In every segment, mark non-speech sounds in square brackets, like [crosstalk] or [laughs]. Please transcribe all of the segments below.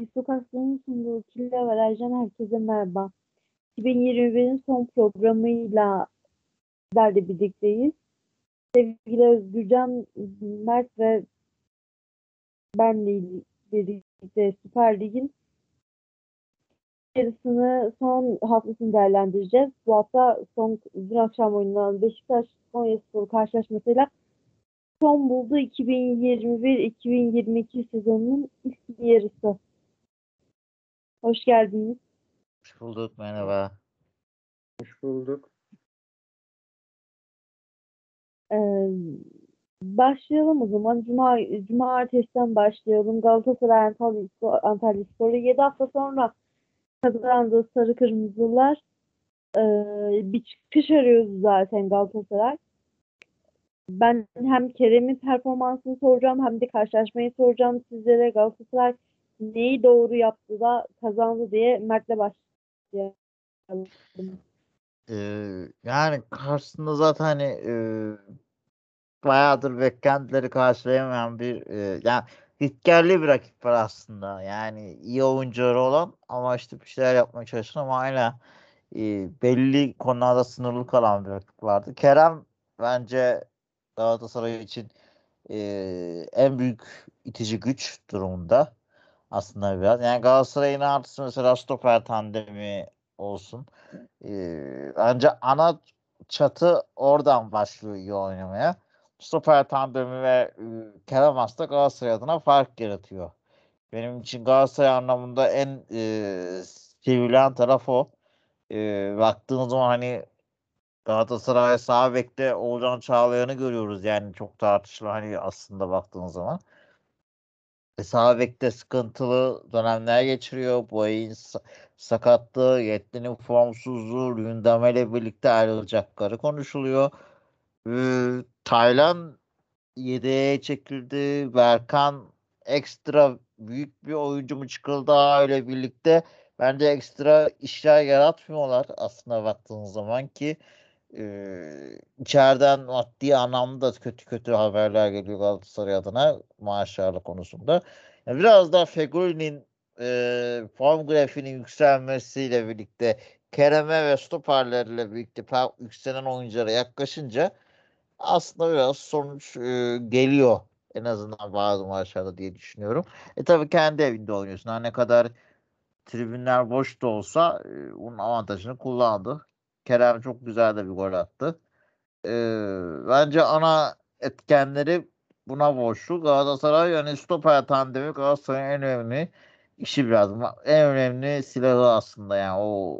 Distokasyon'un sunduğu Kille Avaraj'dan herkese merhaba. 2021'in son programıyla sizlerle birlikteyiz. Sevgili Özgürcan, Mert ve benle birlikte Süper Lig'in yarısını son haftasını değerlendireceğiz. Bu hafta son dün akşam oynanan Beşiktaş Konyaspor karşılaşmasıyla son buldu 2021-2022 sezonunun ilk yarısı. Hoş geldiniz. Hoş bulduk, merhaba. Hoş bulduk. Ee, başlayalım o zaman. Cuma, Cumartesi'den başlayalım. Galatasaray Antalya, Antalya Spor'u 7 hafta sonra kazandı Sarı Kırmızılar. Ee, bir çıkış arıyoruz zaten Galatasaray. Ben hem Kerem'in performansını soracağım hem de karşılaşmayı soracağım sizlere. Galatasaray neyi doğru yaptı da kazandı diye Mert'le başlayalım. Ee, yani karşısında zaten hani e, bayağıdır beklentileri karşılayamayan bir e, yani ritkerli bir rakip var aslında. Yani iyi oyuncuları olan ama işte bir şeyler yapmaya çalışan ama hala e, belli konularda sınırlı kalan bir rakip vardı. Kerem bence Galatasaray için e, en büyük itici güç durumunda aslında biraz. Yani Galatasaray'ın artısı mesela stoper tandemi olsun. Ee, ancak ana çatı oradan başlıyor oynamaya. Stoper tandemi ve e, Kerem Aslı Galatasaray adına fark yaratıyor. Benim için Galatasaray anlamında en e, sevilen taraf o. E, baktığınız zaman hani Galatasaray sağ bekte Oğuzhan Çağlayan'ı görüyoruz. Yani çok tartışılı hani aslında baktığınız zaman. E, sağ sıkıntılı dönemler geçiriyor. Bu ayın sakatlığı, Yetlin'in formsuzluğu, Lündame ile birlikte ayrılacakları konuşuluyor. Ee, Taylan yedeğe çekildi. Berkan ekstra büyük bir oyuncu mu çıkıldı öyle birlikte bence ekstra işler yaratmıyorlar aslında baktığınız zaman ki e, içeriden maddi anlamda kötü kötü haberler geliyor Galatasaray adına maaşlarla konusunda. Yani biraz daha Fegoli'nin e, form grafiğinin yükselmesiyle birlikte Kerem'e ve stoperlerle birlikte yükselen oyunculara yaklaşınca aslında biraz sonuç e, geliyor en azından bazı maçlarda diye düşünüyorum. E tabi kendi evinde oynuyorsun. Her ne kadar tribünler boş da olsa e, bunun avantajını kullandı. Kerem çok güzel de bir gol attı. E, bence ana etkenleri buna borçlu. Galatasaray yani stoper tandemi Galatasaray'ın en önemli işi biraz. En önemli silahı aslında yani o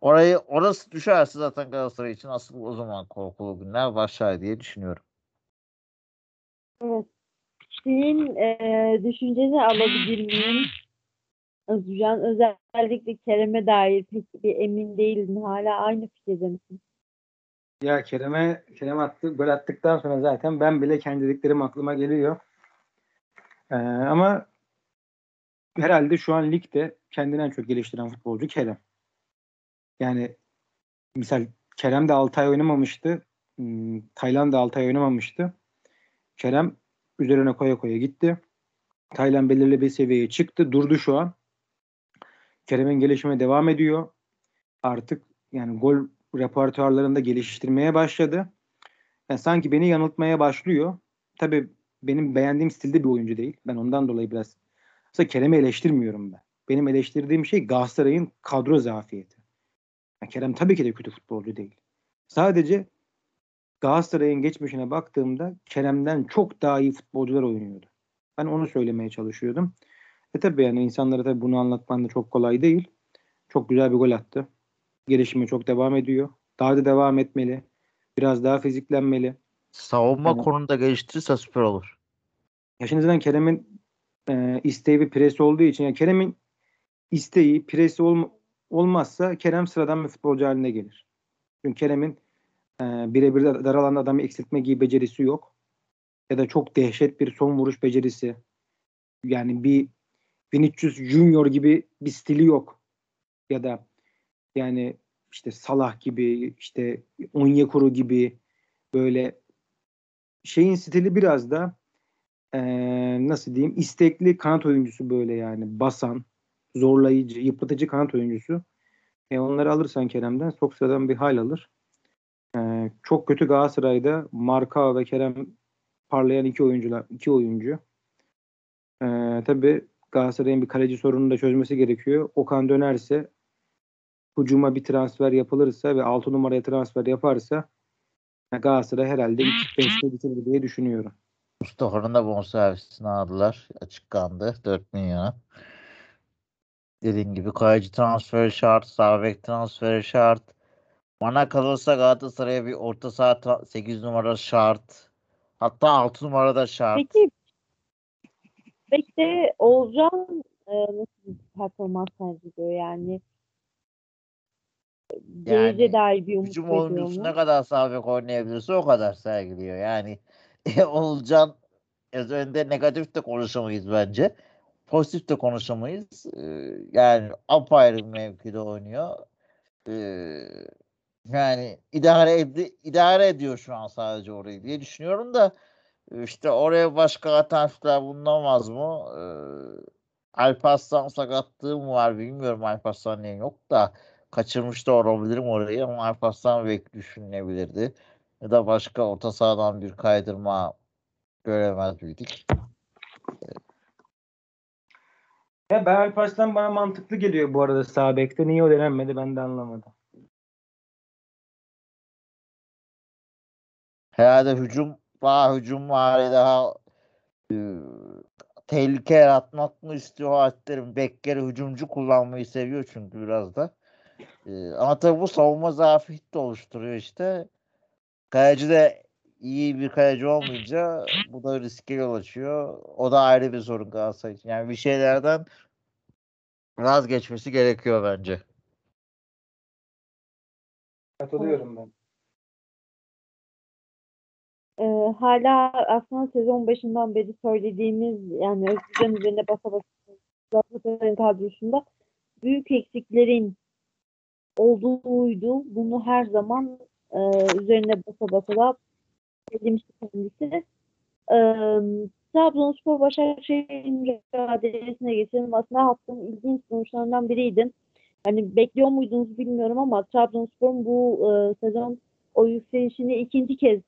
orayı orası düşerse zaten Galatasaray için asıl o zaman korkulu günler başlar diye düşünüyorum. Evet. Senin e, düşünceni alabilir miyim? Özcan özellikle Kerem'e dair pek bir emin değilim. Hala aynı fikirde misin? Ya Kerem'e Kerem attı, gol attıktan sonra zaten ben bile kendi dediklerim aklıma geliyor. Ee, ama herhalde şu an ligde kendini en çok geliştiren futbolcu Kerem. Yani misal Kerem de 6 ay oynamamıştı. Hmm, Taylan da 6 ay oynamamıştı. Kerem üzerine koya koya gitti. Taylan belirli bir seviyeye çıktı. Durdu şu an. Kerem'in gelişime devam ediyor. Artık yani gol repertuarlarında geliştirmeye başladı. Yani sanki beni yanıltmaya başlıyor. Tabii benim beğendiğim stilde bir oyuncu değil. Ben ondan dolayı biraz Mesela Kerem'i eleştirmiyorum ben. Benim eleştirdiğim şey Galatasaray'ın kadro zafiyeti. Yani Kerem tabii ki de kötü futbolcu değil. Sadece Galatasaray'ın geçmişine baktığımda Kerem'den çok daha iyi futbolcular oynuyordu. Ben onu söylemeye çalışıyordum. E tabii yani insanlara tabii bunu anlatman da çok kolay değil. Çok güzel bir gol attı. Gelişime çok devam ediyor. Daha da devam etmeli. Biraz daha fiziklenmeli. Savunma yani, konusunda geliştirirse süper olur. Ya şimdi zaten Kerem'in e, isteği ve presi olduğu için yani Kerem'in isteği, presi ol, olmazsa Kerem sıradan bir futbolcu haline gelir. Çünkü Kerem'in e, birebir dar alanda adamı eksiltme gibi becerisi yok. Ya da çok dehşet bir son vuruş becerisi. Yani bir 1300 Junior gibi bir stili yok. Ya da yani işte Salah gibi, işte Onyekuru gibi böyle şeyin stili biraz da eee, nasıl diyeyim istekli kanat oyuncusu böyle yani basan, zorlayıcı, yıpratıcı kanat oyuncusu. E, onları alırsan Kerem'den çok sıradan bir hal alır. Eee, çok kötü Galatasaray'da Marka ve Kerem parlayan iki oyuncular, iki oyuncu. Eee tabii Galatasaray'ın bir kaleci sorununu da çözmesi gerekiyor. Okan dönerse hücuma bir transfer yapılırsa ve 6 numaraya transfer yaparsa Galatasaray herhalde ilk 5'te bitirir diye düşünüyorum. Mustafa'nın da bonservisini aldılar. Açıklandı. 4 milyona. Dediğim gibi kaleci transferi şart. Sağ bek transferi şart. Bana kalırsa Galatasaray'a bir orta saha tra- 8 numara şart. Hatta 6 numara da şart. Peki Bek'te Oğulcan e, nasıl bir performans sergiliyor yani? Geleceğe dair bir umut Hücum oyuncusu ne kadar sağ bek oynayabilirse o kadar sergiliyor. Yani [laughs] Olcan üzerinde negatif de konuşamayız bence. Pozitif de konuşamayız. Ee, yani apayrı bir mevkide oynuyor. Ee, yani idare ed- idare ediyor şu an sadece orayı diye düşünüyorum da işte oraya başka alternatifler bulunamaz mı? Ee, Alparslan sakatlığı mı var bilmiyorum. Alparslan niye yok da kaçırmış da olabilirim orayı ama Alparslan belki düşünülebilirdi. Ya da başka orta sahadan bir kaydırma göremez miydik? Ya ben Alparslan bana mantıklı geliyor bu arada sağ bekte. Niye o denenmedi ben de anlamadım. Herhalde hücum daha hücum var daha e, tehlike yaratmak mı istiyor Alplerin? Bekleri hücumcu kullanmayı seviyor çünkü biraz da. E, ama tabii bu savunma zafiyeti de oluşturuyor işte. Kaleci de iyi bir kaleci olmayınca bu da riske yol açıyor. O da ayrı bir sorun Galatasaray için. Yani bir şeylerden vazgeçmesi gerekiyor bence. Katılıyorum ben. Ee, hala aslında sezon başından beri söylediğimiz yani Özgür'ün üzerine basa basa Galatasaray'ın kadrosunda büyük eksiklerin olduğuydu. Bunu her zaman e, üzerine basa basa da söylemişti kendisi. E, Trabzonspor Başakşehir mücadelesine geçelim. Aslında haftanın ilginç sonuçlarından biriydi. Hani bekliyor muydunuz bilmiyorum ama Trabzonspor'un bu e, sezon o yükselişini ikinci kez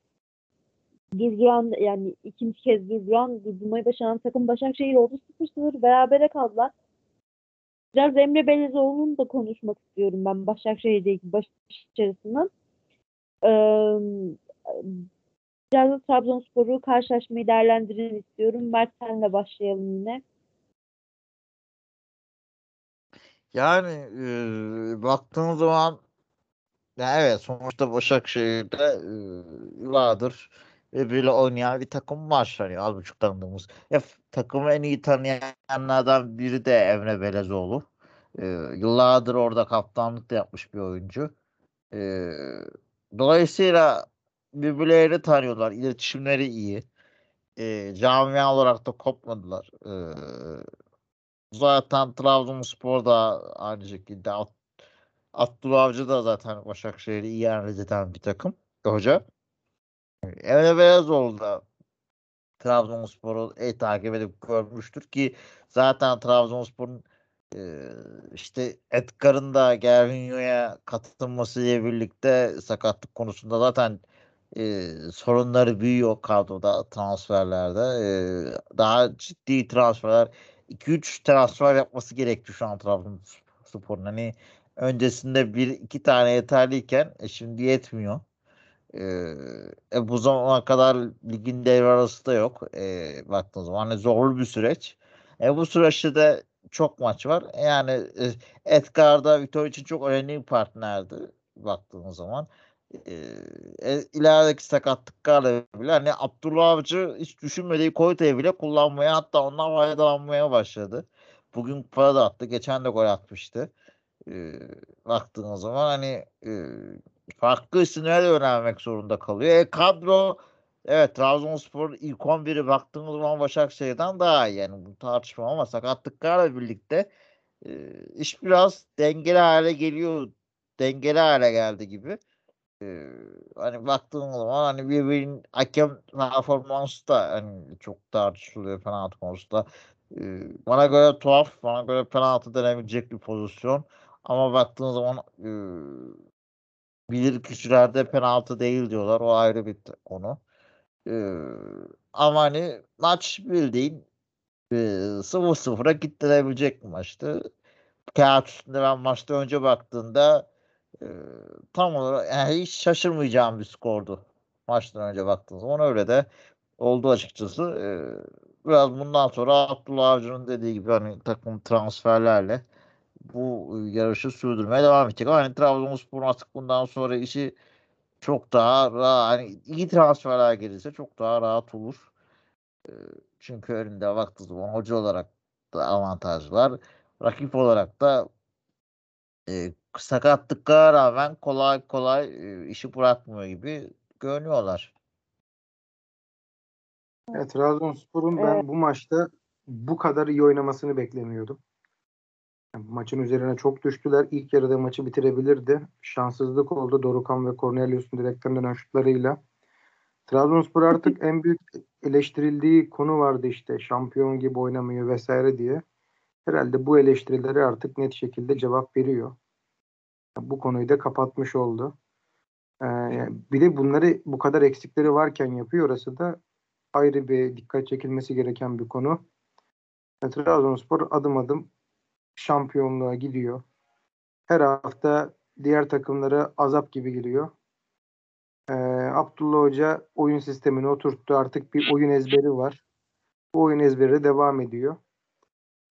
durduran yani ikinci kez durduran durdurmayı başaran takım Başakşehir oldu. 0-0 berabere kaldılar. Biraz Emre Belezoğlu'nu da konuşmak istiyorum ben Başakşehir'deki başarısını. Ee, biraz da Trabzonspor'u karşılaşmayı değerlendirin istiyorum. Mert senle başlayalım yine. Yani e, baktığın zaman ya evet sonuçta Başakşehir'de e, yıllardır birbiriyle oynayan bir takım var. Hani az buçuk tanıdığımız. Ya, takımı en iyi tanıyanlardan biri de Emre Belezoğlu. E, yıllardır orada kaptanlık da yapmış bir oyuncu. E, dolayısıyla birbirlerini tanıyorlar. İletişimleri iyi. E, camia olarak da kopmadılar. E, zaten Trabzonspor da aynı şekilde Abdullah Avcı da zaten Başakşehir'i iyi analiz eden bir takım. Hoca. Emre Belezoğlu da Trabzonspor'u iyi takip edip görmüştür ki zaten Trabzonspor'un e, işte Edgar'ın da Gervinho'ya katılması ile birlikte sakatlık konusunda zaten e, sorunları büyüyor kadroda transferlerde. E, daha ciddi transferler 2-3 transfer yapması gerekti şu an Trabzonspor'un. Hani öncesinde bir iki tane yeterliyken e, şimdi yetmiyor. E, bu zamana kadar ligin devre arası da yok. E, baktığınız zaman hani zorlu bir süreç. E, bu süreçte de çok maç var. Yani e, Edgar da Vitor için çok önemli bir partnerdi baktığınız zaman. E, e, ilerideki sakatlıklarla bile hani Abdullah Avcı hiç düşünmediği Koyta'yı bile kullanmaya hatta ondan faydalanmaya başladı. Bugün para da attı. Geçen de gol atmıştı. E, baktığınız zaman hani e, farklı isimlere yönelmek zorunda kalıyor. E kadro evet Trabzonspor ilk 11'i baktığımız zaman Başakşehir'den daha iyi. Yani bu tartışma ama sakatlıklarla birlikte e, iş biraz dengeli hale geliyor. Dengeli hale geldi gibi. Ee, hani baktığın zaman hani birbirinin hakem performansı da hani çok tartışılıyor penaltı konusunda. Ee, bana göre tuhaf, bana göre penaltı denebilecek bir pozisyon. Ama baktığın zaman e, bilir kişilerde penaltı değil diyorlar. O ayrı bir konu. Ee, ama hani maç bildiğin e, 0-0'a gidilebilecek bir maçtı. Kağıt üstünde ben maçta önce baktığında e, tam olarak yani hiç şaşırmayacağım bir skordu. Maçtan önce baktığınız zaman öyle de oldu açıkçası. E, biraz bundan sonra Abdullah Avcı'nın dediği gibi hani takım transferlerle bu yarışı sürdürmeye devam edecek. Ama hani Trabzonspor artık bundan sonra işi çok daha rahat, hani iyi transferler gelirse çok daha rahat olur. E, çünkü önünde baktığı zaman hoca olarak da avantajlar. Rakip olarak da e, sakatlıklara rağmen kolay kolay e, işi bırakmıyor gibi görünüyorlar. Evet, Trabzonspor'un ben bu maçta bu kadar iyi oynamasını beklemiyordum. Maçın üzerine çok düştüler. İlk yarıda maçı bitirebilirdi. Şanssızlık oldu. Dorukan ve Cornelius'un direkten dönen şutlarıyla. Trabzonspor artık en büyük eleştirildiği konu vardı işte. Şampiyon gibi oynamıyor vesaire diye. Herhalde bu eleştirilere artık net şekilde cevap veriyor. Bu konuyu da kapatmış oldu. Ee, bir de bunları bu kadar eksikleri varken yapıyor. Orası da ayrı bir dikkat çekilmesi gereken bir konu. Trabzonspor adım adım şampiyonluğa gidiyor. Her hafta diğer takımlara azap gibi geliyor. Ee, Abdullah Hoca oyun sistemini oturttu. Artık bir oyun ezberi var. Bu oyun ezberi devam ediyor.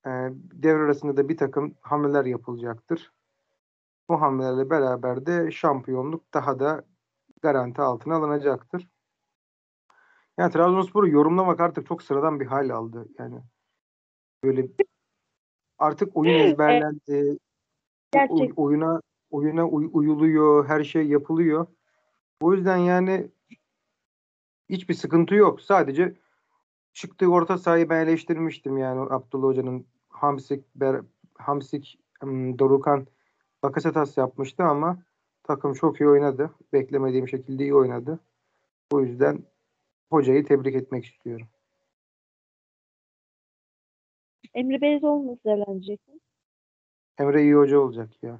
Ee, devre arasında da bir takım hamleler yapılacaktır. Bu hamlelerle beraber de şampiyonluk daha da garanti altına alınacaktır. Yani Trabzonspor'u yorumlamak artık çok sıradan bir hal aldı. Yani böyle artık [laughs] oyun ezberlendi. Gerçek. Oy- oyuna oyuna uy- uyuluyor, her şey yapılıyor. O yüzden yani hiçbir sıkıntı yok. Sadece çıktığı orta sahayı ben eleştirmiştim yani Abdullah Hoca'nın Hamsik, Ber, Hamsik, ım, Dorukan Bakasetas yapmıştı ama takım çok iyi oynadı. Beklemediğim şekilde iyi oynadı. O yüzden hocayı tebrik etmek istiyorum. Emre Belezoğlu nasıl değerlendireceksin? Emre iyi hoca olacak ya.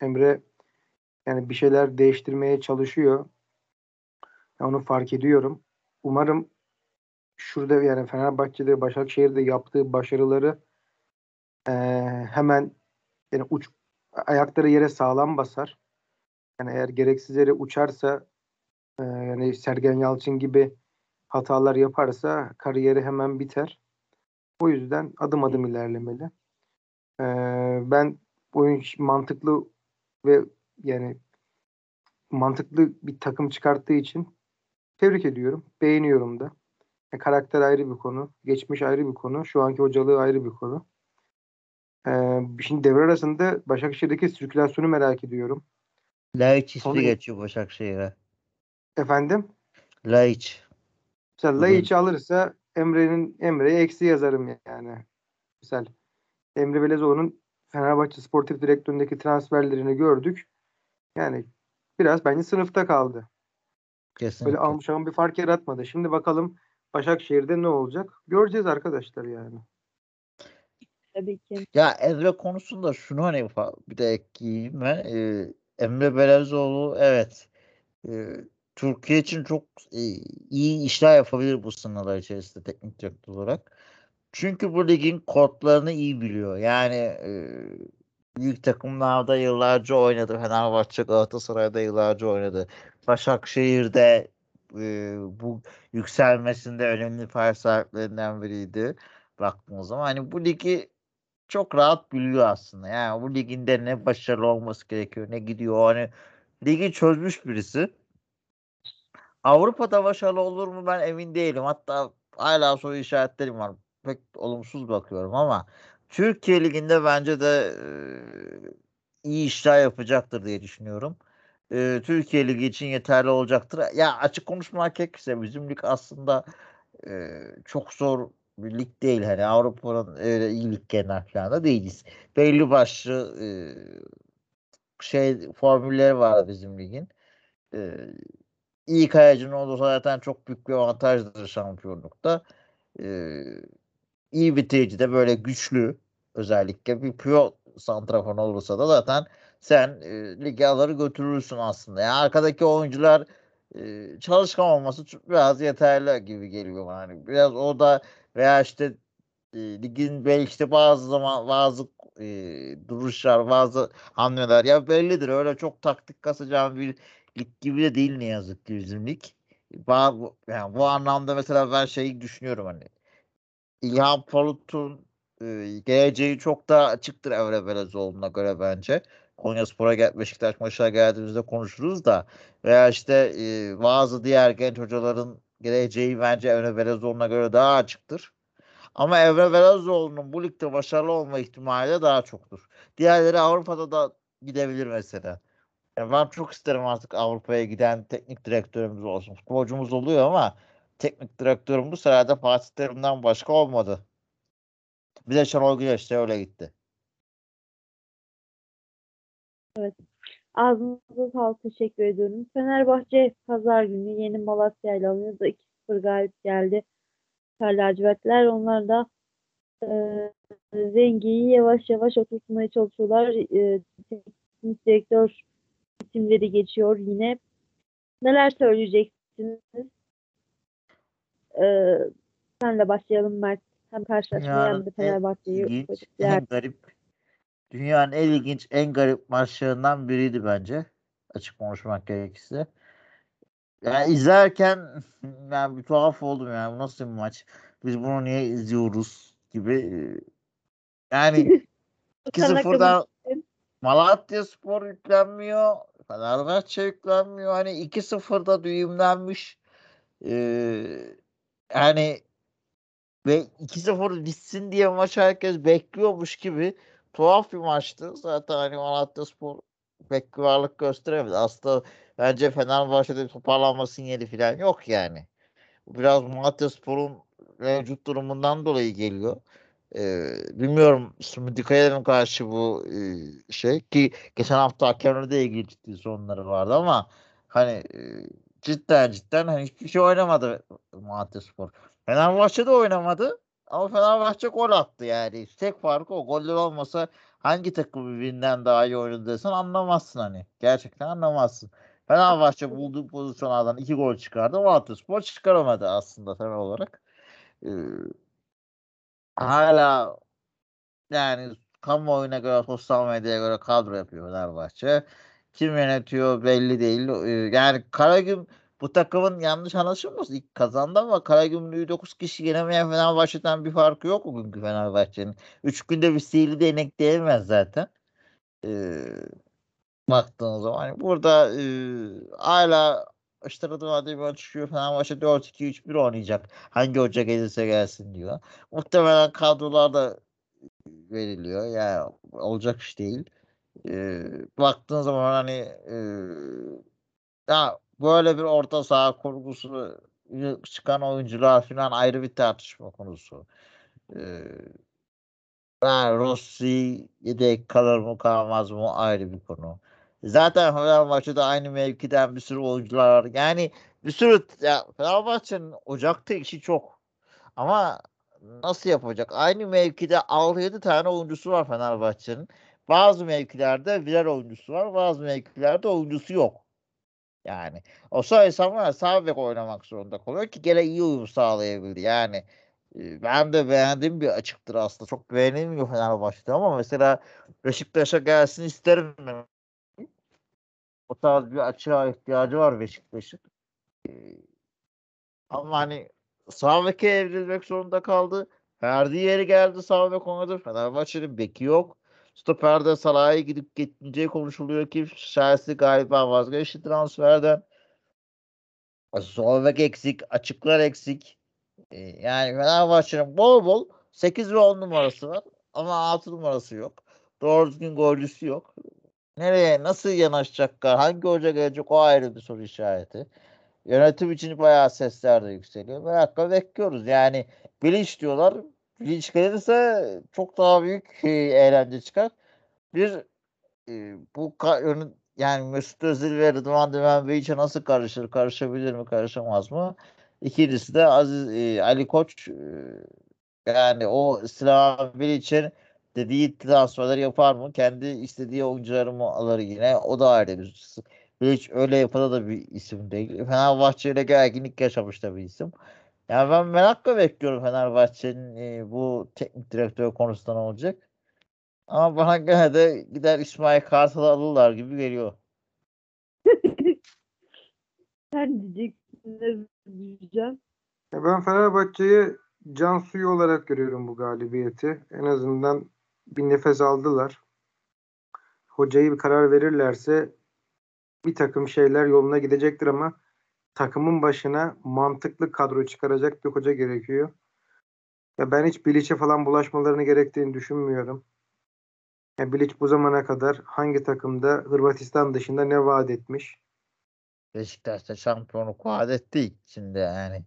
Emre yani bir şeyler değiştirmeye çalışıyor. Ya onu fark ediyorum. Umarım şurada yani Fenerbahçe'de Başakşehir'de yaptığı başarıları eee, hemen yani uç ayakları yere sağlam basar. Yani eğer gereksiz yere uçarsa eee, yani Sergen Yalçın gibi hatalar yaparsa kariyeri hemen biter. O yüzden adım adım ilerlemeli. Eee, ben oyun mantıklı ve yani mantıklı bir takım çıkarttığı için tebrik ediyorum. Beğeniyorum da. E, karakter ayrı bir konu. Geçmiş ayrı bir konu. Şu anki hocalığı ayrı bir konu. Ee, şimdi devre arasında Başakşehir'deki sirkülasyonu merak ediyorum. Laiç ismi Onu- geçiyor Başakşehir'e. Efendim? Laiç. Mesela Laiç'i alırsa Emre'nin Emre'ye eksi yazarım yani. Misal Emre Belezoğlu'nun Fenerbahçe Sportif Direktörü'ndeki transferlerini gördük. Yani biraz bence sınıfta kaldı. Kesinlikle. Böyle almış ama bir fark yaratmadı. Şimdi bakalım Başakşehir'de ne olacak? Göreceğiz arkadaşlar yani. Tabii ki. Ya Emre konusunda şunu hani bir de ekleyeyim ben. Ee, Emre Belezoğlu evet e, Türkiye için çok e, iyi işler yapabilir bu sınırlar içerisinde teknik direktör olarak. Çünkü bu ligin kodlarını iyi biliyor. Yani e, büyük takımlarda yıllarca oynadı. Fenerbahçe, Galatasaray'da yıllarca oynadı. Başakşehir'de e, bu yükselmesinde önemli pay sahiplerinden biriydi. Baktığımız zaman hani bu ligi çok rahat biliyor aslında. Yani bu liginde ne başarılı olması gerekiyor, ne gidiyor. Hani ligi çözmüş birisi. Avrupa'da başarılı olur mu ben emin değilim. Hatta hala soru işaretlerim var. Pek olumsuz bakıyorum ama Türkiye Ligi'nde bence de e, iyi işler yapacaktır diye düşünüyorum. E, Türkiye Ligi için yeterli olacaktır. Ya açık konuşmak gerekirse bizim lig aslında e, çok zor bir lig değil. Hani Avrupa'nın öyle iyi liglerden falan da değiliz. Belli başlı e, şey formülleri var bizim ligin. e, iyi kayacının olursa zaten çok büyük bir avantajdır şampiyonlukta. E, iyi bitirici de böyle güçlü özellikle bir pivot santrafor olursa da zaten sen e, ligi götürürsün aslında. Yani arkadaki oyuncular e, çalışkan olması biraz yeterli gibi geliyor. Yani biraz o da veya işte e, ligin belki işte bazı zaman bazı e, duruşlar, bazı hamleler ya bellidir. Öyle çok taktik kasacağım bir lig gibi de değil ne yazık ki bizim lig. Yani bu anlamda mesela ben şeyi düşünüyorum hani İlhan Palut'un e, geleceği çok daha açıktır Emre Belezoğlu'na göre bence. Konya Spor'a gel Beşiktaş maçına geldiğimizde konuşuruz da veya işte e, bazı diğer genç hocaların geleceği bence Emre Belezoğlu'na göre daha açıktır. Ama Emre Belezoğlu'nun bu ligde başarılı olma ihtimali de daha çoktur. Diğerleri Avrupa'da da gidebilir mesela. Yani ben çok isterim artık Avrupa'ya giden teknik direktörümüz olsun. Futbolcumuz oluyor ama teknik direktörüm bu sırada Fatih Terim'den başka olmadı. Bir de Şenol Güneş de öyle gitti. Evet. Ağzınıza sağlık. Teşekkür ediyorum. Fenerbahçe pazar günü yeni Malatya ile oynadı. 2-0 galip geldi. Lacivertler. Onlar da e, Zengi'yi yavaş yavaş oturtmaya çalışıyorlar. E, teknik direktör isimleri geçiyor yine. Neler söyleyeceksiniz? E, senle başlayalım Mert. Hem karşılaşmayı hem de Fenerbahçe'yi. İlginç, en garip dünyanın en ilginç, en garip maçlarından biriydi bence. Açık konuşmak gerekirse. Yani izlerken [laughs] yani bir tuhaf oldum yani. Bu nasıl bir maç? Biz bunu niye izliyoruz gibi. Yani [laughs] 2-0'dan Malatya Spor yüklenmiyor. Fenerbahçe yüklenmiyor. Hani 2-0'da düğümlenmiş. Ee, yani ve 2-0 bitsin diye maç herkes bekliyormuş gibi tuhaf bir maçtı. Zaten hani Malatya Spor pek varlık gösteremedi. Aslında bence Fenerbahçe'de toparlanma sinyali falan yok yani. Biraz Malatya Spor'un mevcut durumundan dolayı geliyor. Ee, bilmiyorum Smidikaya'nın karşı bu e, şey ki geçen hafta hakemlerde ilgili ciddi sorunları vardı ama hani e, cidden cidden hani hiçbir şey oynamadı Malatya Spor. Fenerbahçe de oynamadı. Ama Fenerbahçe gol attı yani. Tek farkı o. Goller olmasa hangi takım birbirinden daha iyi oynadı desen anlamazsın hani. Gerçekten anlamazsın. Fenerbahçe bulduğu pozisyonlardan iki gol çıkardı. Malatyaspor çıkaramadı aslında temel olarak. Ee, hala yani kamuoyuna göre, sosyal medyaya göre kadro yapıyor Fenerbahçe. Kim yönetiyor belli değil. Ee, yani Karagüm bu takımın yanlış anlaşılmasın ilk kazandı ama Karagümrük'ü 9 kişi yenemeyen Fenerbahçe'den bir farkı yok bugünkü Fenerbahçe'nin. 3 günde bir sihirli değnek diyemez zaten. Ee, baktığın zaman. Burada e, hala adım adım bir çıkıyor. Fenerbahçe 4-2-3-1 oynayacak. Hangi hoca gelirse gelsin diyor. Muhtemelen kadrolar da veriliyor. Yani olacak iş değil. Ee, baktığın zaman hani e, ya böyle bir orta saha kurgusu çıkan oyuncular falan ayrı bir tartışma konusu. Ee, yani Rossi yedek kalır mı kalmaz mı ayrı bir konu. Zaten Fenerbahçe'de aynı mevkiden bir sürü oyuncular var. Yani bir sürü ya Fenerbahçe'nin Ocak'ta işi çok. Ama nasıl yapacak? Aynı mevkide 6-7 tane oyuncusu var Fenerbahçe'nin. Bazı mevkilerde birer oyuncusu var. Bazı mevkilerde oyuncusu yok. Yani o sayısam var sağ bek oynamak zorunda kalıyor ki gene iyi uyum sağlayabildi. Yani ben de beğendiğim bir açıktır aslında. Çok beğenilmiyor Fenerbahçe'de ama mesela Beşiktaş'a gelsin isterim ben. O tarz bir açığa ihtiyacı var Beşiktaş'ın. Ama hani sağ evrilmek zorunda kaldı. Ferdi yeri geldi sağ bek oynadı. Fenerbahçe'nin beki yok. Stoper'de Salah'a gidip gitmeyeceği konuşuluyor ki Chelsea galiba vazgeçti transferden. Sol eksik, açıklar eksik. Ee, yani Fenerbahçe'nin bol bol 8 ve 10 numarası var ama 6 numarası yok. Doğru düzgün golcüsü yok. Nereye, nasıl yanaşacaklar, hangi hoca gelecek o ayrı bir soru işareti. Yönetim için bayağı sesler de yükseliyor. Merakla bekliyoruz. Yani bilinç diyorlar. Bilinç gelirse çok daha büyük e, eğlence çıkar. Bir e, bu yani Mesut Özil ve Rıdvan Dimenbeyiç'e nasıl karışır? Karışabilir mi? Karışamaz mı? İkincisi de Aziz e, Ali Koç e, yani o Slaven Bilic'in dediği transferleri yapar mı? Kendi istediği oyuncuları mı alır yine? O da ayrı bir Bilic öyle yapıda da bir isim değil. Fenerbahçe ile gerginlik yaşamış da bir isim. Yani ben merakla bekliyorum Fenerbahçe'nin e, bu teknik direktör konusunda ne olacak. Ama bana gene de gider İsmail Kartal'ı alırlar gibi geliyor. [laughs] Sen diyeceksin ne diyeceğim. Ya ben Fenerbahçe'yi can suyu olarak görüyorum bu galibiyeti. En azından bir nefes aldılar. Hocayı bir karar verirlerse bir takım şeyler yoluna gidecektir ama takımın başına mantıklı kadro çıkaracak bir hoca gerekiyor. Ya ben hiç Bilic'e falan bulaşmalarını gerektiğini düşünmüyorum. Ya Bilic bu zamana kadar hangi takımda Hırvatistan dışında ne vaat etmiş? Beşiktaş'ta şampiyonluk vaat etti içinde yani.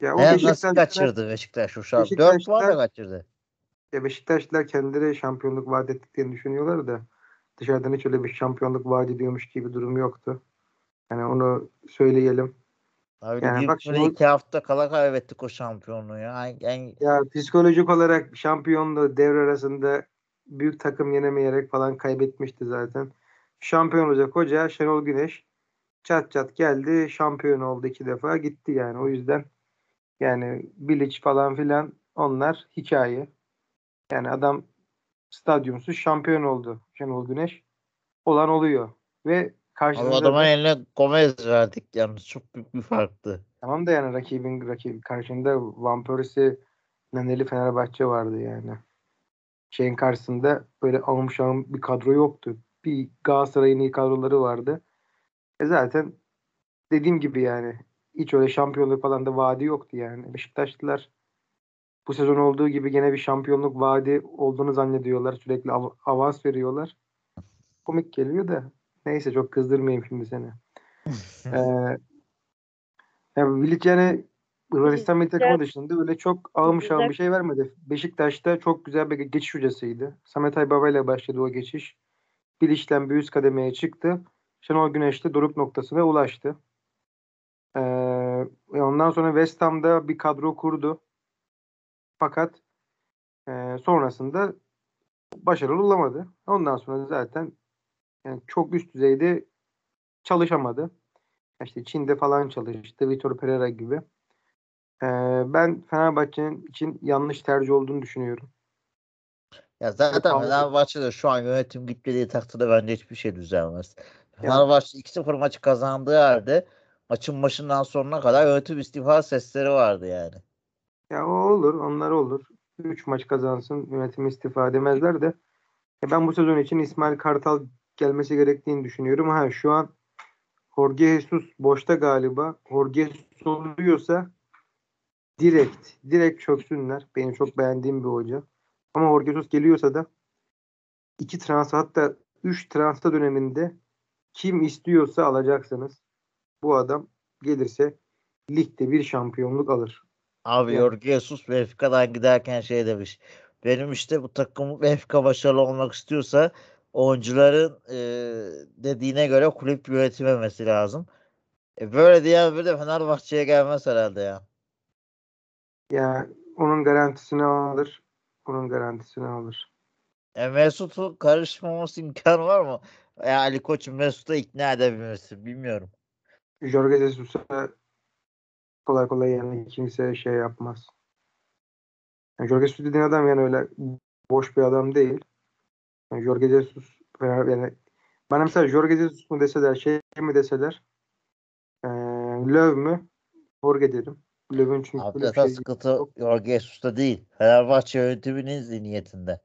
Ya o Ne nasıl kaçırdı Beşiktaş şu? 4 Beşiktaşlar- puan da kaçırdı. Ya Beşiktaşlılar kendileri şampiyonluk vaat ettiklerini düşünüyorlar da dışarıdan hiç öyle bir şampiyonluk vaat ediyormuş gibi bir durum yoktu. Yani onu söyleyelim. Abi Yani bir bak şimdi- iki hafta kala kaybettik o şampiyonluğu ya. En- Ya psikolojik olarak şampiyonluğu devre arasında büyük takım yenemeyerek falan kaybetmişti zaten. Şampiyon olacak hoca Şenol Güneş çat çat geldi şampiyon oldu iki defa gitti yani o yüzden yani Bilic falan filan onlar hikaye. Yani adam stadyumsuz şampiyon oldu Şenol Güneş. Olan oluyor ve karşısında adamın da- eline Gomez verdik yalnız çok büyük bir farktı. Tamam da yani rakibin rakibi karşında Van Persie Neneli Fenerbahçe vardı yani. Şeyin karşısında böyle alım şahım bir kadro yoktu. Bir Galatasaray'ın iyi kadroları vardı. E zaten dediğim gibi yani hiç öyle şampiyonluk falan da vaadi yoktu yani. Beşiktaşlılar bu sezon olduğu gibi gene bir şampiyonluk vaadi olduğunu zannediyorlar. Sürekli av- avans veriyorlar. Komik geliyor da neyse çok kızdırmayayım şimdi seni. [laughs] Ee, yani yani Hırvatistan milli takımı dışında öyle çok ağım şahım bir şey vermedi. Beşiktaş'ta çok güzel bir geçiş hocasıydı. Samet Aybaba ile başladı o geçiş. Bilic'ten bir üst kademeye çıktı. Şenol Güneş de doruk noktasına ulaştı. Ee, ondan sonra West Ham'da bir kadro kurdu. Fakat e, sonrasında başarılı olamadı. Ondan sonra zaten yani çok üst düzeyde çalışamadı. İşte Çin'de falan çalıştı. Vitor Pereira gibi. Ee, ben Fenerbahçe'nin için yanlış tercih olduğunu düşünüyorum. Ya zaten Fenerbahçe'de şu an yönetim gitmediği takdirde bence hiçbir şey düzelmez. Fenerbahçe 2-0 maçı kazandığı halde maçın başından sonuna kadar yönetim istifa sesleri vardı yani. Ya o olur, onlar olur. 3 maç kazansın, yönetim istifa demezler de. Ya ben bu sezon için İsmail Kartal gelmesi gerektiğini düşünüyorum. Ha şu an Jorge Jesus boşta galiba. Jorge Jesus oluyorsa direkt, direkt çöksünler. Benim çok beğendiğim bir hoca. Ama Jorge Jesus geliyorsa da iki transfer hatta üç transfer döneminde kim istiyorsa alacaksınız. Bu adam gelirse ligde bir şampiyonluk alır. Abi. Jorge Jesus Benfica'dan giderken şey demiş. Benim işte bu takım Benfica başarılı olmak istiyorsa oyuncuların e, dediğine göre kulüp yönetilmemesi lazım. E, böyle diyen biri de Fenerbahçe'ye gelmez herhalde ya. Ya onun garantisini alır. Onun garantisini alır. E, Mesut'un karışmaması imkanı var mı? Ya Ali Koç'un Mesut'u ikna edebilmesi bilmiyorum. Jorge Jesus'a kolay kolay yani kimse şey yapmaz. Yani Jorge Jesus dediğin adam yani öyle boş bir adam değil. Yani Jorge Jesus yani bana mesela Jorge Jesus mu deseler şey mi deseler ee, Löw mü? Jorge derim. Löw'ün çünkü Abi böyle şey sıkıntı yok. Jorge Jesus'ta değil. Fenerbahçe yönetiminin zihniyetinde.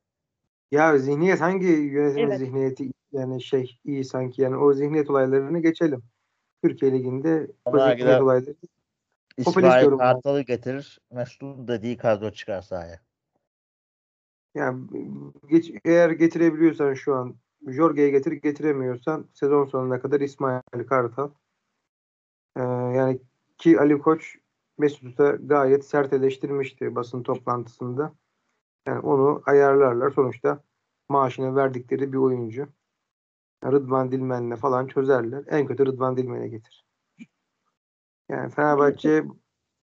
Ya zihniyet hangi yönetimin Evet. zihniyeti yani şey iyi sanki yani o zihniyet olaylarını geçelim. Türkiye Ligi'nde o Onlar zihniyet gider- olayları İsmail. Kartal'ı getirir. Mesut'un dediği kadro çıkar sahaya. Yani geç, eğer getirebiliyorsan şu an Jorge'yi getir getiremiyorsan sezon sonuna kadar İsmail Kartal. Ee, yani ki Ali Koç Mesut'u gayet sert eleştirmişti basın toplantısında. Yani onu ayarlarlar. Sonuçta maaşını verdikleri bir oyuncu. Rıdvan Dilmen'le falan çözerler. En kötü Rıdvan Dilmen'e getir. Yani Fenerbahçe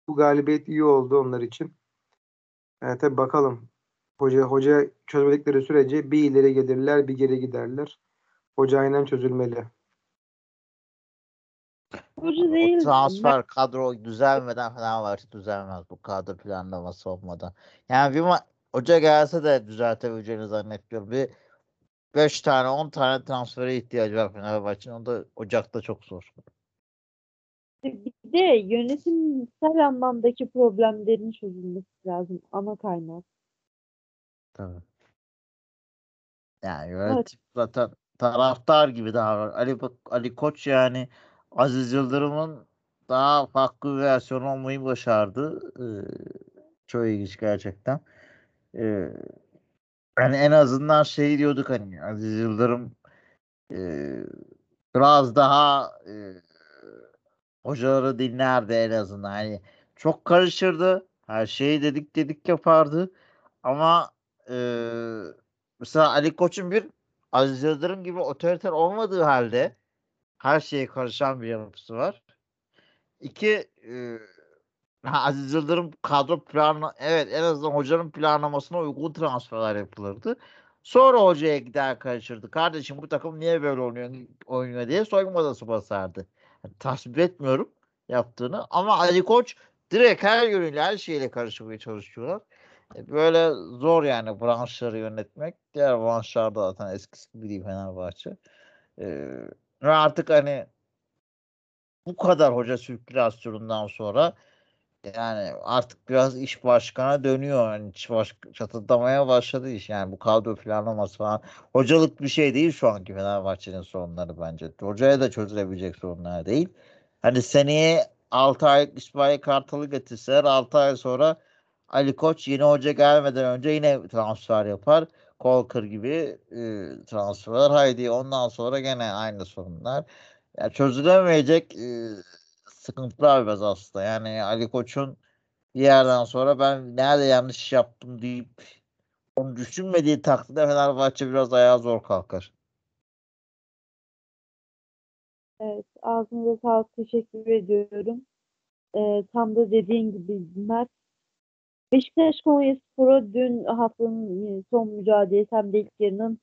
bu galibiyet iyi oldu onlar için. Yani tabii bakalım. Hoca hoca çözmedikleri sürece bir ileri gelirler, bir geri giderler. Hoca aynen çözülmeli. Hoca O değil. transfer kadro düzelmeden Fenerbahçe düzelmez bu kadro planlaması olmadan. Yani bir ma- hoca gelse de düzeltebileceğini zannetmiyorum. Bir 5 tane 10 tane transfere ihtiyacı var Fenerbahçe'nin. O da Ocak'ta çok zor. Bir de yönetimsel anlamdaki problemlerin çözülmesi lazım. Ana kaynak. Tabii. Yani yönetim zaten taraftar gibi davranıyor. Ali, Bak- Ali Koç yani Aziz Yıldırım'ın daha farklı bir versiyon olmayı başardı. Ee, çok ilginç gerçekten. Ee, yani en azından şey diyorduk hani Aziz Yıldırım e, biraz daha e, hocaları dinlerdi en azından. Hani çok karışırdı. Her şeyi dedik dedik yapardı. Ama e, mesela Ali Koç'un bir Aziz Yıldırım gibi otoriter olmadığı halde her şeye karışan bir yapısı var. İki e, Aziz Yıldırım kadro planı evet en azından hocanın planlamasına uygun transferler yapılırdı. Sonra hocaya gider karışırdı. Kardeşim bu takım niye böyle oynuyor, oynuyor diye soyunma odası basardı. Yani tasvip etmiyorum yaptığını ama Ali Koç direkt her yönüyle her şeyle karışmaya çalışıyorlar. E, Böyle zor yani branşları yönetmek. Diğer branşlarda zaten eskisi gibi değil Fenerbahçe. E, ve artık hani bu kadar hoca sirkülasyonundan sonra yani artık biraz iş başkana dönüyor. Yani iş baş, çatırdamaya başladı iş. Yani bu kadro planlaması falan. Hocalık bir şey değil şu anki Fenerbahçe'nin sorunları bence. Hocaya da çözülebilecek sorunlar değil. Hani seneye 6 aylık İsmail Kartal'ı getirseler 6 ay sonra Ali Koç yeni hoca gelmeden önce yine transfer yapar. Kolkır gibi e, transferler. Haydi ondan sonra gene aynı sorunlar. Yani çözülemeyecek e, sıkıntılar biraz aslında. Yani Ali Koç'un bir yerden sonra ben nerede yanlış yaptım deyip onu düşünmediği takdirde Fenerbahçe biraz ayağa zor kalkar. Evet, ağzınıza sağlık. Teşekkür ediyorum. Ee, tam da dediğin gibi Mert. Beşiktaş Konyaspor'a dün haftanın e, son mücadelesi hem de ilk yarının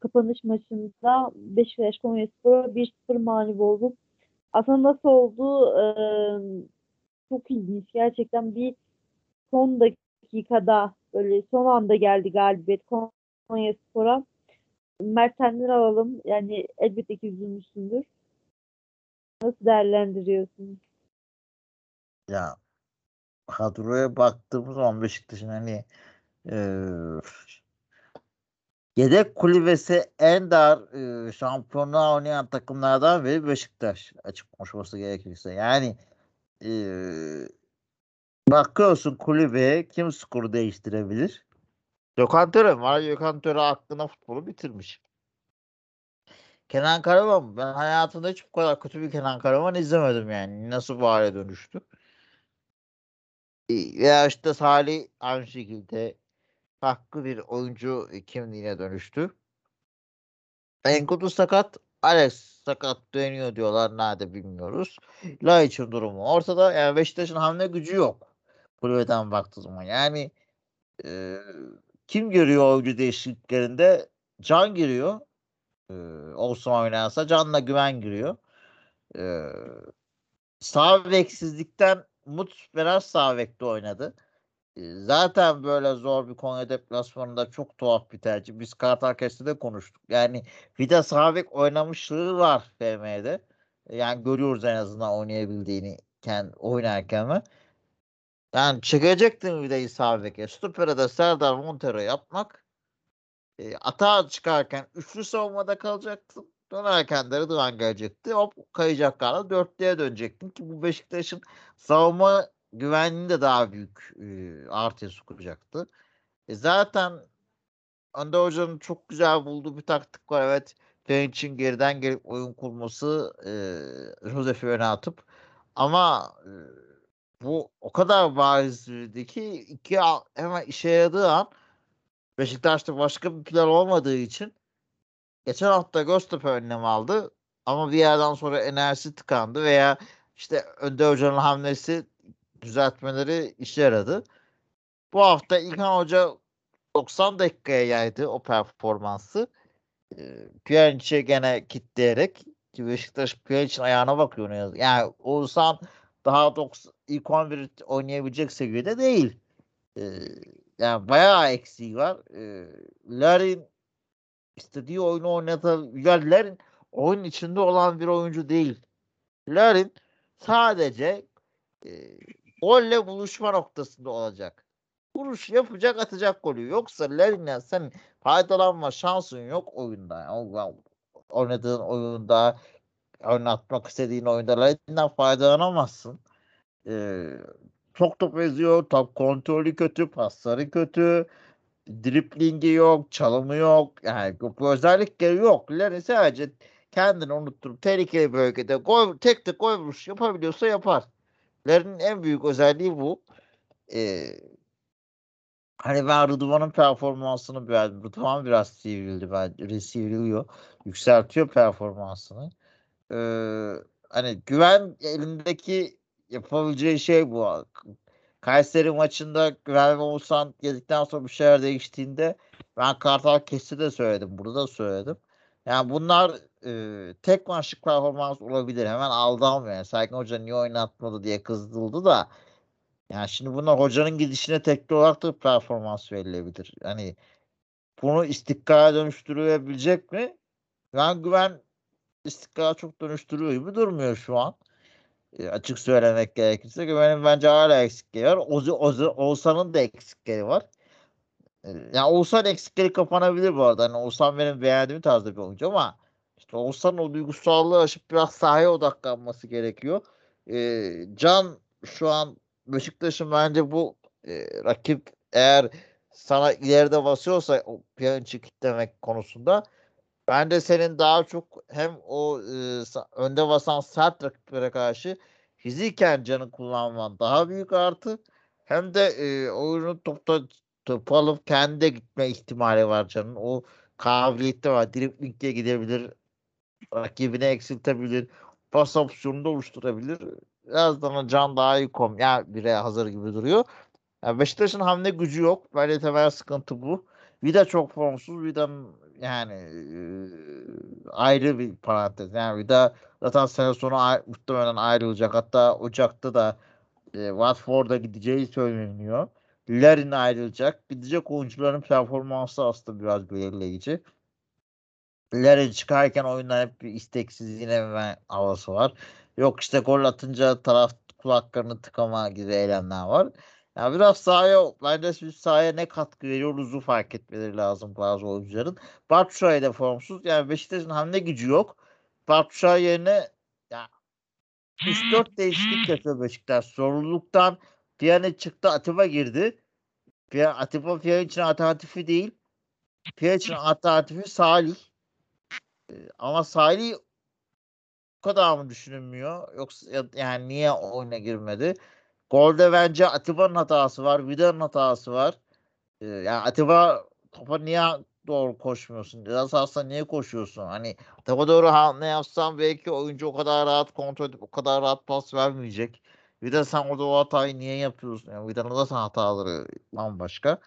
kapanış maçında Beşiktaş Konyaspor'a 1-0 mağlup oldu. Aslında nasıl oldu e, çok ilginç. Gerçekten bir son dakikada böyle son anda geldi galibiyet Konyaspor'a. Mert senden alalım. Yani elbette ki üzülmüşsündür. Nasıl değerlendiriyorsun? Ya kadroya baktığımız zaman Beşiktaş'ın hani e, yedek kulübesi en dar e, şampiyonluğa oynayan takımlardan biri Beşiktaş açık konuşması gerekirse. Yani e, bakıyorsun kulübeye kim skoru değiştirebilir? Gökhan var. Gökhan aklına futbolu bitirmiş. Kenan Karaman ben hayatımda hiç bu kadar kötü bir Kenan Karaman izlemedim yani. Nasıl bu hale dönüştü? Veya işte Salih aynı şekilde farklı bir oyuncu kimliğine dönüştü. Enkudu sakat. Alex sakat dönüyor diyorlar. Nerede bilmiyoruz. Laiç'in durumu ortada. Yani Beşiktaş'ın hamle gücü yok. Kulübeden baktığı zaman. Yani e, kim giriyor oyuncu değişikliklerinde? Can giriyor. E, Olsun oynarsa Can'la Güven giriyor. E, sağ beksizlikten Umut biraz sağ bekte oynadı. Zaten böyle zor bir Konya deplasmanında çok tuhaf bir tercih. Biz Kartal de konuştuk. Yani Vida sağ bek oynamışlığı var FM'de. Yani görüyoruz en azından oynayabildiğini kend, oynarken ve yani çekecektin Vida'yı sağ beke. Stoper'e de Serdar Montero yapmak. E, atağa çıkarken üçlü savunmada kalacaktın. Dönerken de Rıdvan gelecekti. Hop kayacaklarla dörtlüye dönecektin ki bu Beşiktaş'ın savunma güvenliğini de daha büyük e, artıya sokacaktı. E, zaten Önde Hoca'nın çok güzel bulduğu bir taktik var. Evet Fenerbahçe'nin geriden gelip oyun kurması e, Josef'i öne atıp ama e, bu o kadar barizdi ki iki hemen işe yaradığı an Beşiktaş'ta başka bir plan olmadığı için geçen hafta Göztepe önlem aldı ama bir yerden sonra enerjisi tıkandı veya işte Önder Hoca'nın hamlesi düzeltmeleri işe yaradı. Bu hafta İlhan Hoca 90 dakikaya yaydı o performansı. E, gene kitleyerek ki Beşiktaş Pjanic'in ayağına bakıyor yazık. Yani Oğuzhan daha 90, ilk 11 oynayabilecek seviyede değil. E, yani bayağı eksiği var. E, Larin istediği oyunu oynatabilir. Larin oyun içinde olan bir oyuncu değil. Larin sadece e, golle buluşma noktasında olacak. Vuruş yapacak atacak golü. Yoksa Larin'den senin faydalanma şansın yok oyunda. Oynadığın oyunda oynatmak istediğin oyunda Larin'den faydalanamazsın. Ee, çok top eziyor. Top kontrolü kötü. Pasları kötü. Driplingi yok. Çalımı yok. Yani bu özellikleri yok. Larin sadece kendini unutturup tehlikeli bölgede gol, tek tek gol vuruş yapabiliyorsa yapar. Larin'in en büyük özelliği bu. Ee, hani ben Rıdvan'ın performansını beğendim. Rıdvan biraz sivrildi bence. Sivriliyor. Yükseltiyor performansını. Ee, hani güven elindeki yapabileceği şey bu. Kayseri maçında Güven ve Oğuzhan geldikten sonra bir şeyler değiştiğinde ben Kartal Kesti de söyledim. Burada da söyledim. Yani bunlar e, tek maçlık performans olabilir. Hemen aldanmıyor. Yani Serkan Hoca niye oynatmadı diye kızdıldı da yani şimdi bunlar hocanın gidişine tekli olarak da performans verilebilir. Hani bunu istikrara dönüştürülebilecek mi? Ben güven istikrara çok dönüştürüyor gibi durmuyor şu an. E, açık söylemek gerekirse güvenin bence hala eksikleri var. Ozi, Ozi, Oğuzhan'ın da eksikleri var. E, yani Oğuzhan eksikleri kapanabilir bu arada. Hani Oğuzhan benim beğendiğim tarzda bir oyuncu ama işte Oğuzhan'ın o duygusallığı aşıp biraz sahaya odaklanması gerekiyor. E, Can şu an Beşiktaş'ın bence bu e, rakip eğer sana ileride basıyorsa o Pjanic'i kitlemek konusunda ben de senin daha çok hem o e, önde basan sert rakiplere karşı fiziken canı kullanman daha büyük artı hem de e, oyunu topta topu alıp kendi gitme ihtimali var canın. O kabiliyeti var. Dribling'e gidebilir. Rakibini eksiltebilir. Pas opsiyonu da oluşturabilir. Birazdan can daha iyi kom. Yani bire hazır gibi duruyor. Yani Beşiktaş'ın hamle gücü yok. Bence temel sıkıntı bu. Vida çok formsuz. Vida'nın yani e, ayrı bir parantez. Yani Vida zaten sene sonu ay- muhtemelen ayrılacak. Hatta Ocak'ta da e, Watford'a gideceği söyleniyor. Larin ayrılacak. Gidecek oyuncuların performansı aslında biraz belirleyici. Larin çıkarken oyundan hep bir isteksiz yine havası var. Yok işte gol atınca taraf kulaklarını tıkama gibi eylemler var. Yani biraz sahaya biz sahaya ne katkı veriyoruzu fark etmeleri lazım bazı oyuncuların. Batshuayi de formsuz. Yani Beşiktaş'ın hamle gücü yok. Batshuayi yerine ya 3-4 değişiklik yapıyor Beşiktaş. Sorumluluktan Piyane çıktı Atiba girdi. Piyane, Atiba Piyane için alternatifi değil. Piyane için alternatifi Salih. Ama Salih o kadar mı düşünülmüyor? Yoksa yani niye oyuna girmedi? Golde bence Atiba'nın hatası var. Vida'nın hatası var. Ee, yani Atiba topa niye doğru koşmuyorsun? Biraz aslında niye koşuyorsun? Hani topa doğru hamle yapsan belki oyuncu o kadar rahat kontrol edip o kadar rahat pas vermeyecek. Vida sen orada o hatayı niye yapıyorsun? Yani Vida'nın da sen hataları bambaşka.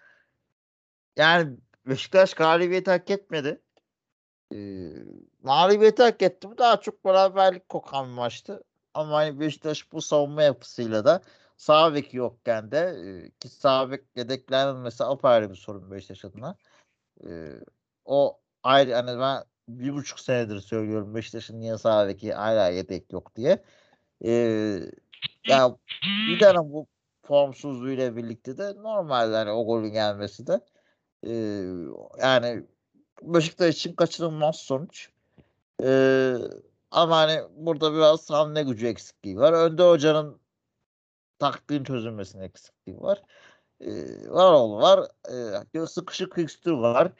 Yani Beşiktaş galibiyeti hak etmedi. Ee, mağlubiyeti hak etti. Bu daha çok beraberlik kokan bir maçtı. Ama hani Beşiktaş bu savunma yapısıyla da sağ bek yokken de e, ki sağ bek yedeklenmemesi apayrı bir sorun Beşiktaş adına. E, o ayrı hani ben bir buçuk senedir söylüyorum Beşiktaş'ın niye sağ beki hala yedek yok diye. E, ya bir tane bu formsuzluğuyla birlikte de normal yani o golün gelmesi de e, yani Beşiktaş için kaçınılmaz sonuç. Ee, ama hani burada biraz hamle gücü eksikliği var. Önde hocanın taktiğin çözülmesinin eksikliği var. Ee, var oğlu var. Ee, sıkışık fikstür var.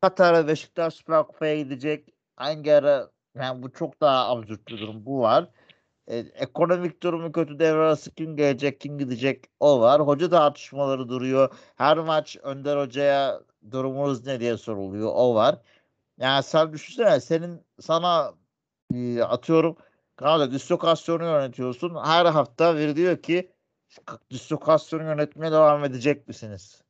Katar'a Beşiktaş Süper Kupa'ya gidecek. Hangi ara yani bu çok daha absürt bir durum. Bu var. Ee, ekonomik durumu kötü devre arası kim gelecek kim gidecek o var. Hoca tartışmaları duruyor. Her maç Önder Hoca'ya durumunuz ne diye soruluyor. O var. Yani sen düşünsene senin sana e, atıyorum kanalda dislokasyonu yönetiyorsun. Her hafta biri diyor ki dislokasyonu yönetmeye devam edecek misiniz?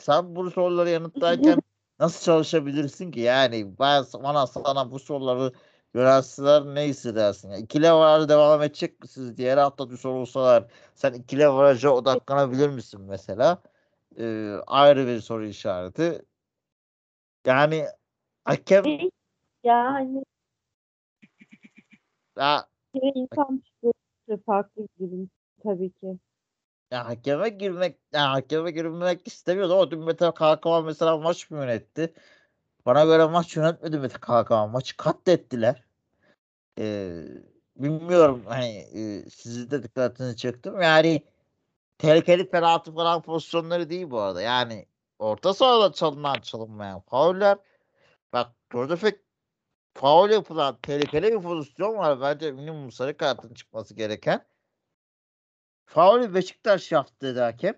Sen bu soruları yanıtlarken [laughs] nasıl çalışabilirsin ki? Yani ben bana sana bu soruları yönelseler ne hissedersin? Yani ikili avarajı devam edecek misiniz diye her hafta bir soru olsalar sen ikili avaraja odaklanabilir misin mesela? Ee, ayrı bir soru işareti. Yani hakem Yani ya, insan farklı bir tabii ki. ya hakeme girmek ya hakeme girmek istemiyordu ama dün Mete Kalkavan mesela maç mı yönetti? Bana göre maç yönetmedi Mete Kalkavan. Maçı katlettiler. Ee, bilmiyorum hani e, sizi de dikkatinizi çektim. Yani tehlikeli penaltı falan pozisyonları değil bu arada. Yani orta sahada çalınan çalınmayan fauller. Bak Joseph faul yapılan tehlikeli bir pozisyon var. Bence minimum sarı kartın çıkması gereken. Faulü Beşiktaş yaptı dedi hakem.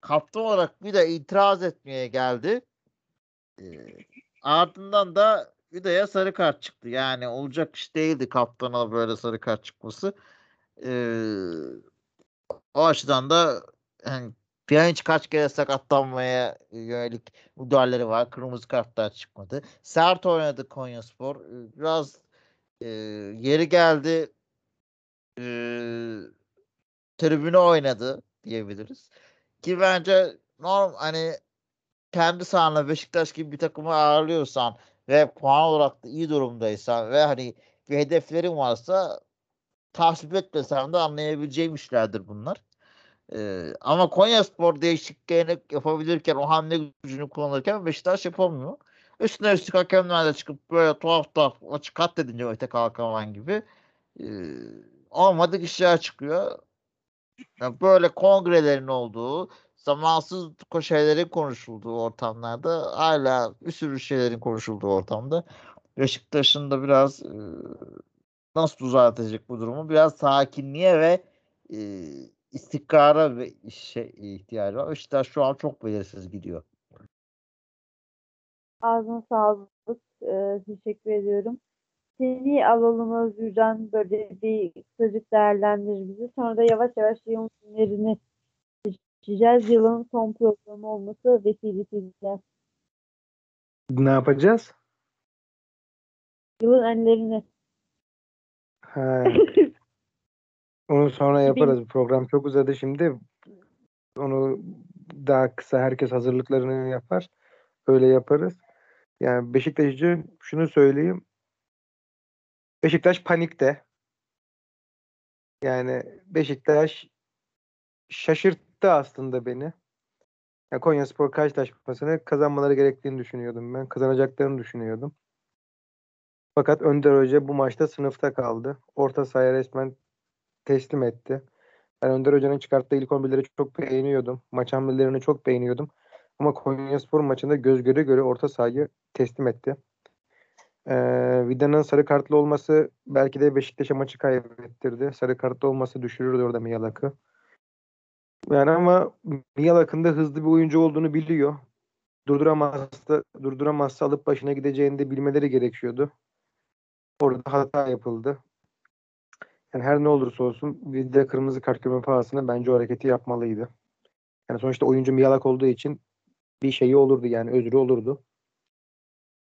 Kaptan olarak bir de itiraz etmeye geldi. Ee, ardından da Vida'ya sarı kart çıktı. Yani olacak iş değildi kaptana böyle sarı kart çıkması. Ee, o açıdan da yani Pjanic kaç kere sakatlanmaya yönelik müdahaleleri var. Kırmızı kartlar çıkmadı. Sert oynadı Konyaspor. Ee, Biraz e, yeri geldi e, tribüne oynadı diyebiliriz. Ki bence norm hani kendi sahanda Beşiktaş gibi bir takımı ağırlıyorsan ve puan olarak da iyi durumdaysan ve hani bir hedeflerin varsa tasvip etmesem de anlayabileceğim işlerdir bunlar. Ee, ama Konyaspor değişikliğini yapabilirken o hamle gücünü kullanırken Beşiktaş yapamıyor. Üstüne üstlük hakemler de çıkıp böyle tuhaf tuhaf maçı katledince öte kalkaman gibi e, olmadık işler çıkıyor. Yani böyle kongrelerin olduğu, zamansız şeylerin konuşulduğu ortamlarda hala bir sürü şeylerin konuşulduğu ortamda Beşiktaş'ın da biraz e, nasıl düzeltecek bu durumu? Biraz sakinliğe ve e, istikrara ve şey ihtiyacı var. Beşiktaş şu an çok belirsiz gidiyor. Ağzına sağlık. Ee, teşekkür ediyorum. Seni alalım Özgür'den böyle bir kısacık değerlendir bizi. Sonra da yavaş yavaş yılın günlerini seçeceğiz. Yılın son programı olması vesilesiyle. Ne yapacağız? Yılın enlerini. Ha, [laughs] onu sonra yaparız. Bu program çok uzadı şimdi. Onu daha kısa herkes hazırlıklarını yapar. Öyle yaparız. Yani Beşiktaş için şunu söyleyeyim. Beşiktaş panikte. Yani Beşiktaş şaşırttı aslında beni. Yani Konyaspor karşılaşmasını kazanmaları gerektiğini düşünüyordum ben. Kazanacaklarını düşünüyordum. Fakat Önder Hoca bu maçta sınıfta kaldı. Orta sahaya resmen teslim etti. Ben Önder Hoca'nın çıkarttığı ilk 11'leri çok beğeniyordum. Maç hamlelerini çok beğeniyordum. Ama Konyaspor maçında göz göre göre orta sahayı teslim etti. Ee, Vida'nın sarı kartlı olması belki de Beşiktaş'a maçı kaybettirdi. Sarı kartlı olması düşürürdü orada Miyalak'ı. Yani ama Miyalak'ın da hızlı bir oyuncu olduğunu biliyor. Durduramazsa, durduramazsa alıp başına gideceğini de bilmeleri gerekiyordu. Orada hata yapıldı. Yani her ne olursa olsun Vida kırmızı kart görme pahasına bence o hareketi yapmalıydı. Yani sonuçta oyuncu Miyalak olduğu için bir şeyi olurdu yani özrü olurdu.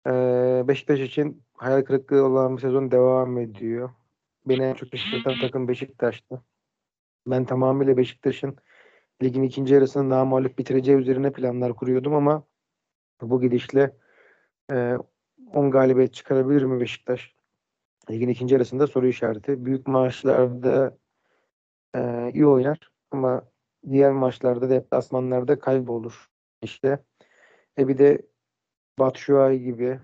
Ee, Beşiktaş için hayal kırıklığı olan bir sezon devam ediyor. Beni en çok şaşırtan takım Beşiktaş'tı. Ben tamamıyla Beşiktaş'ın ligin ikinci yarısını namalip bitireceği üzerine planlar kuruyordum ama bu gidişle e, 10 galibiyet çıkarabilir mi Beşiktaş? Ligin ikinci yarısında soru işareti. Büyük maçlarda e, iyi oynar ama diğer maçlarda deplasmanlarda kaybolur. İşte e bir de Batshuayi gibi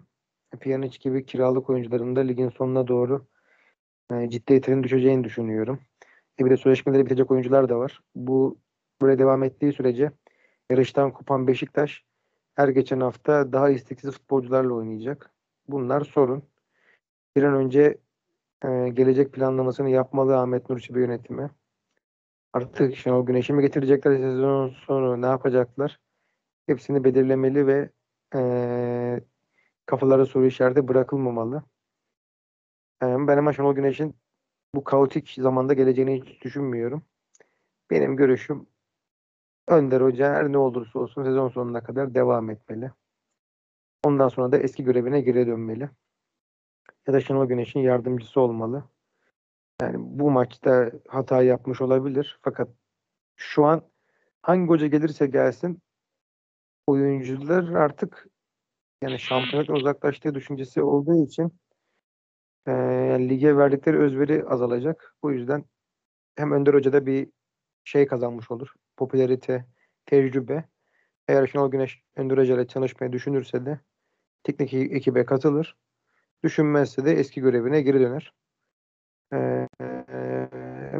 Pjanic gibi kiralık oyuncuların da ligin sonuna doğru e, ciddiyetinin düşeceğini düşünüyorum. E bir de sözleşmeleri bitecek oyuncular da var. Bu böyle devam ettiği sürece yarıştan kopan Beşiktaş her geçen hafta daha isteksiz futbolcularla oynayacak. Bunlar sorun. Bir an önce e, gelecek planlamasını yapmalı Ahmet Nur Çebi yönetimi. Artık Şenol Güneş'i mi getirecekler sezon sonu ne yapacaklar? Hepsini belirlemeli ve e, kafalara soru işareti bırakılmamalı. Ee, ben ama Şenol Güneş'in bu kaotik zamanda geleceğini hiç düşünmüyorum. Benim görüşüm Önder Hoca her ne olursa olsun sezon sonuna kadar devam etmeli. Ondan sonra da eski görevine geri dönmeli. Ya da Şenol Güneş'in yardımcısı olmalı. Yani bu maçta hata yapmış olabilir. Fakat şu an hangi hoca gelirse gelsin oyuncular artık yani şampiyonluktan uzaklaştığı düşüncesi olduğu için e, lige verdikleri özveri azalacak. Bu yüzden hem Önder Hoca'da bir şey kazanmış olur. Popülarite, tecrübe. Eğer Şenol Güneş Hoca ile çalışmayı düşünürse de teknik e- ekibe katılır. Düşünmezse de eski görevine geri döner. Ee,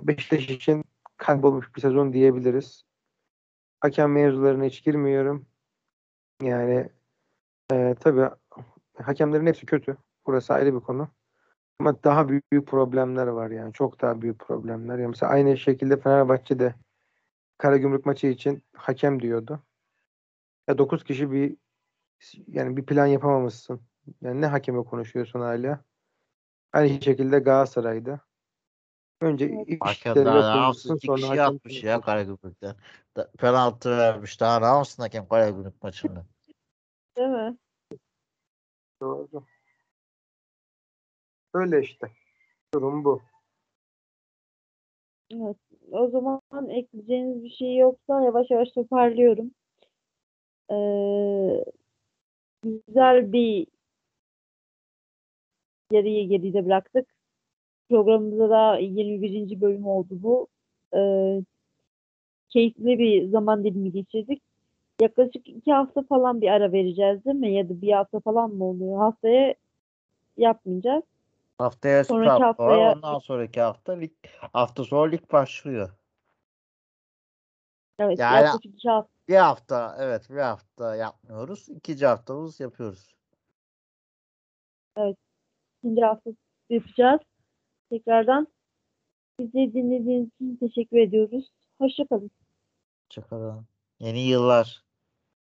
Beşiktaş için kaybolmuş bir sezon diyebiliriz. Hakem mevzularına hiç girmiyorum. Yani e, tabii hakemlerin hepsi kötü. Burası ayrı bir konu. Ama daha büyük problemler var yani. Çok daha büyük problemler. Yani mesela aynı şekilde Fenerbahçe'de Karagümrük maçı için hakem diyordu. Ya 9 kişi bir yani bir plan yapamamışsın. Yani ne hakeme konuşuyorsun hala? Aynı şekilde Galatasaray'da. Önce işleri yapılmışsın sonra kişi hakem atmış ya Karagümrük'te. Da- Penaltı vermiş. Daha ne yapsın hakem Karagümrük maçında? Değil mi? Doğru. Öyle işte. Durum bu. Evet. O zaman ekleyeceğiniz bir şey yoksa yavaş yavaş toparlıyorum. Ee, güzel bir yarıyı geride bıraktık. Programımızda da 21. bölüm oldu bu. Ee, keyifli bir zaman dilimi geçirdik. Yaklaşık iki hafta falan bir ara vereceğiz değil mi? Ya da bir hafta falan mı oluyor? Haftaya yapmayacağız. Haftaya Süper Sonraki Kupa var. haftaya- Ondan sonraki hafta lig hafta sonra lig başlıyor. Evet, Yani- yaklaşık iki hafta. Bir hafta evet bir hafta yapmıyoruz. İkinci haftamız yapıyoruz. ikinci hafta yapacağız. Tekrardan bizi dinlediğiniz için teşekkür ediyoruz. Hoşçakalın. Çakalın. Yeni yıllar.